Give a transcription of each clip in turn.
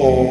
for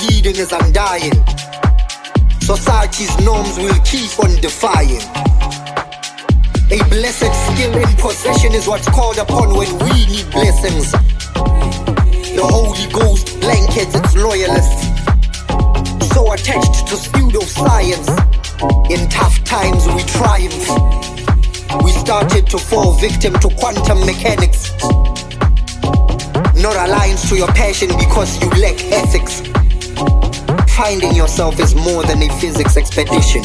leading is undying. Society's norms will keep on defying. A blessed skill in possession is what's called upon when we need blessings. The Holy Ghost blankets its loyalists. So attached to pseudoscience. In tough times we triumph. We started to fall victim to quantum mechanics. Not aligned to your passion because you lack ethics. Finding yourself is more than a physics expedition.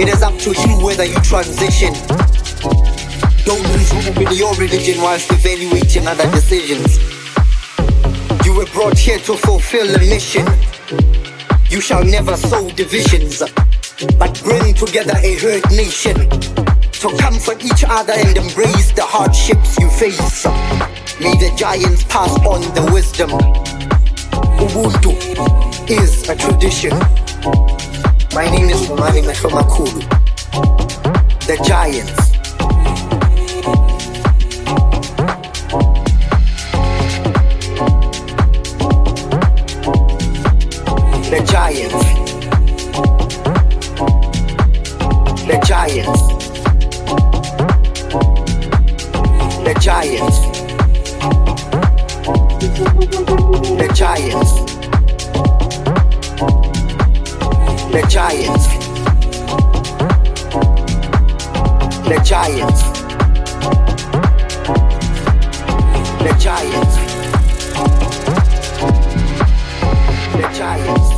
It is up to you whether you transition. Don't lose hope in your religion whilst evaluating other decisions. You were brought here to fulfill a mission. You shall never sow divisions, but bring together a hurt nation to comfort each other and embrace the hardships you face. May the giants pass on the wisdom. Ubuntu is a tradition. My name is Umani Mehlomakhulu. The Giants. The Giants. The Giants. The Giants. The Giants. The Giants. The Giants. The Giants. The Giants.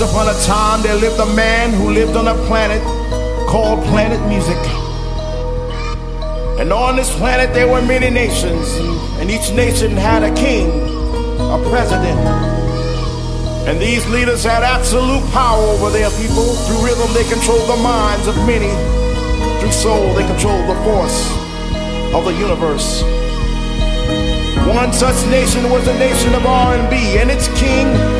Once upon a time, there lived a man who lived on a planet called Planet Music. And on this planet, there were many nations, and each nation had a king, a president. And these leaders had absolute power over their people. Through rhythm, they controlled the minds of many. Through soul, they controlled the force of the universe. One such nation was the nation of R&B, and its king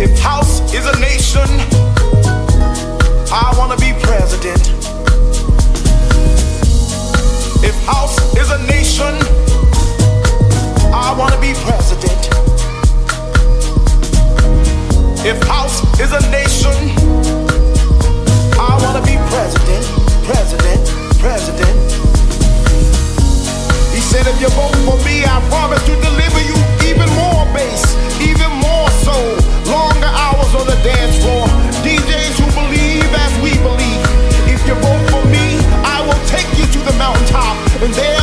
If house is a nation, I wanna be president. If house is a nation, I wanna be president. If house is a nation, I wanna be president, president, president. He said, if you vote for me, I promise to deliver you even more bass, even more soul. Longer hours on the dance floor. DJs who believe as we believe. If you vote for me, I will take you to the mountaintop. And there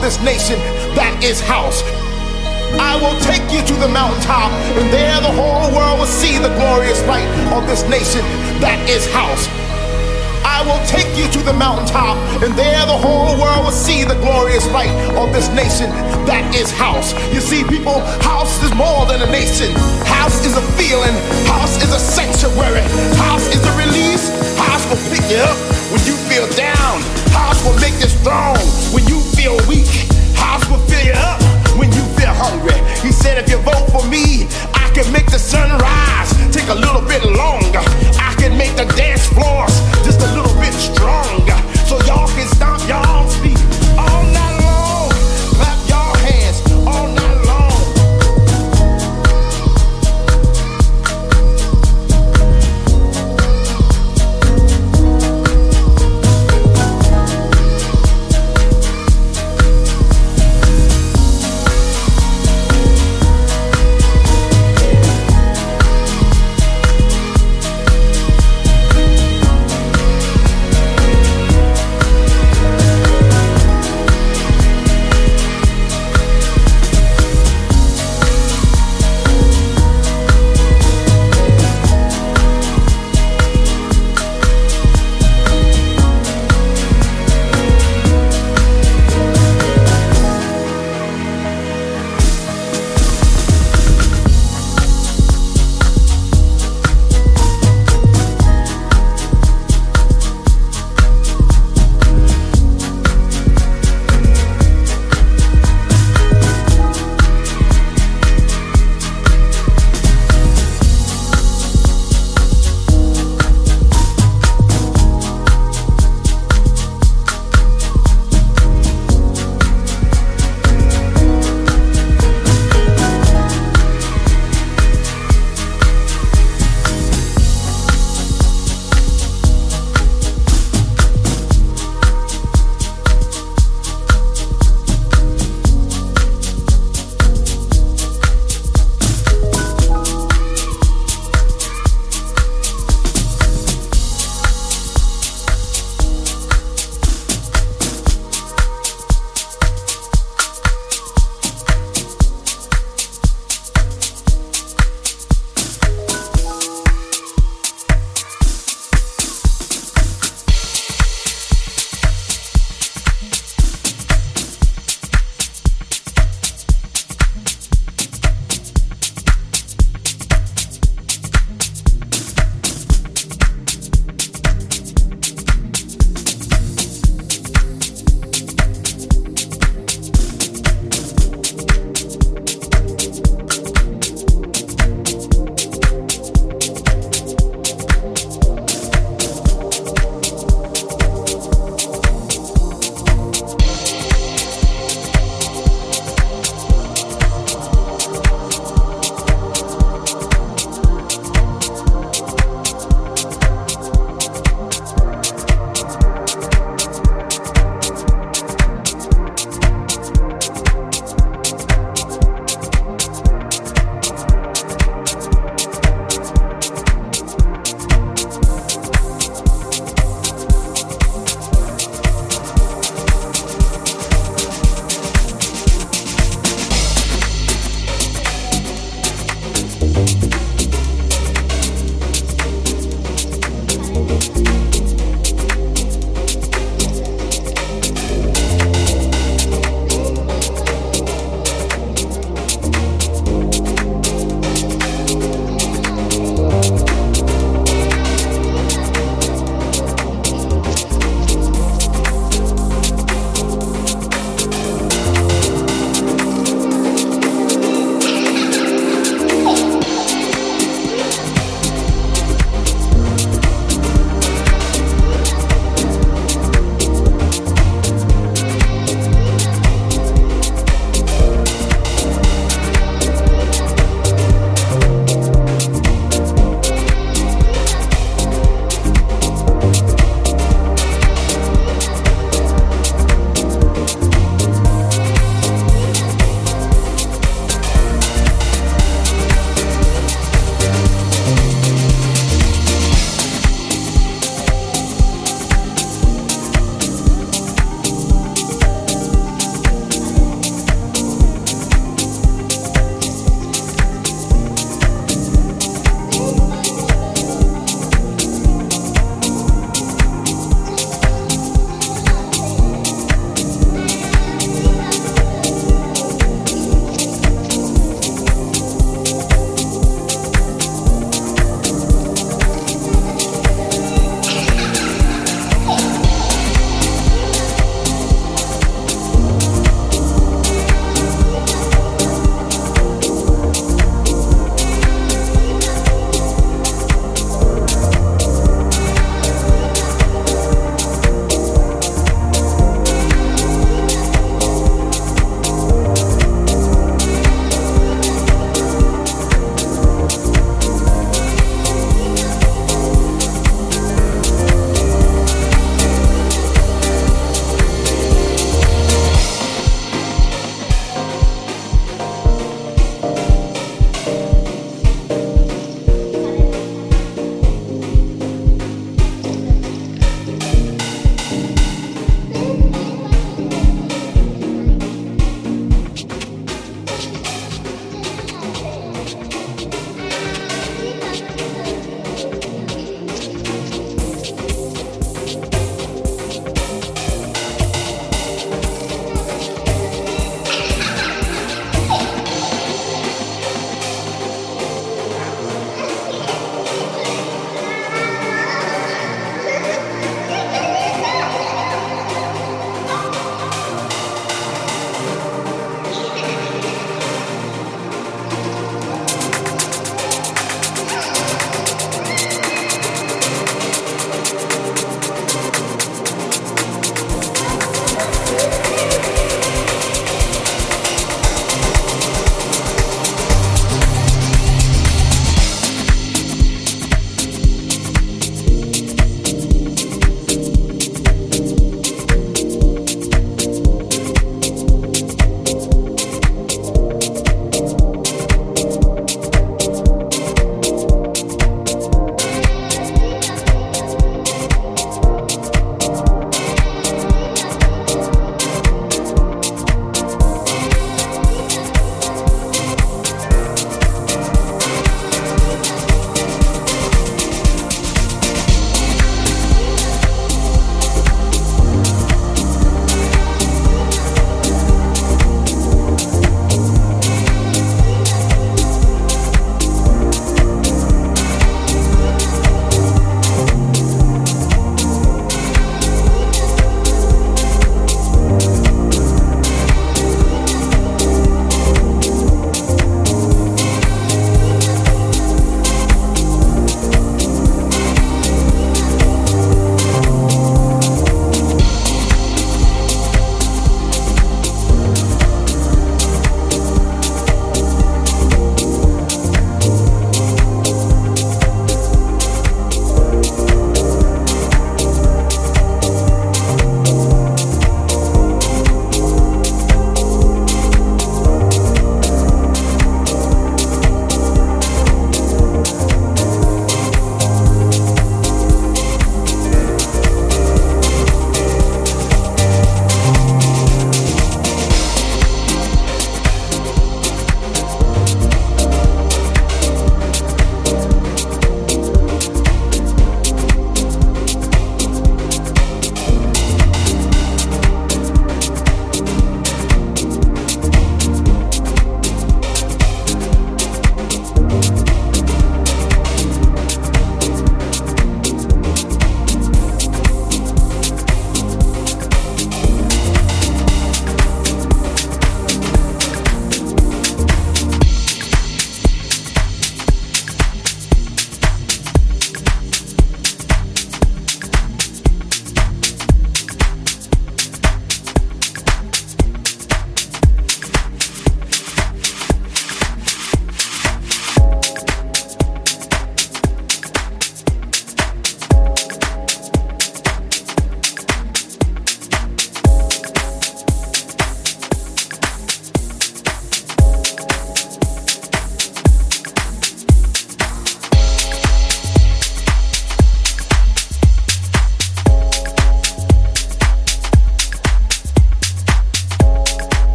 of this nation that is house. I will take you to the mountaintop, and there the whole world will see the glorious light of this nation that is house. I will take you to the mountaintop, and there the whole world will see the glorious light of this nation that is house. You see, people, house is more than a nation. House is a feeling, house is a sanctuary, house is a release. House will pick you up when you feel down, house will make you strong when you feel weak. House will fill you up when you feel hungry. He said, if you vote for me, I can make the sun rise. Take a little bit longer. I can make the dance floors just a little bit stronger. So y'all can stomp y'all's feet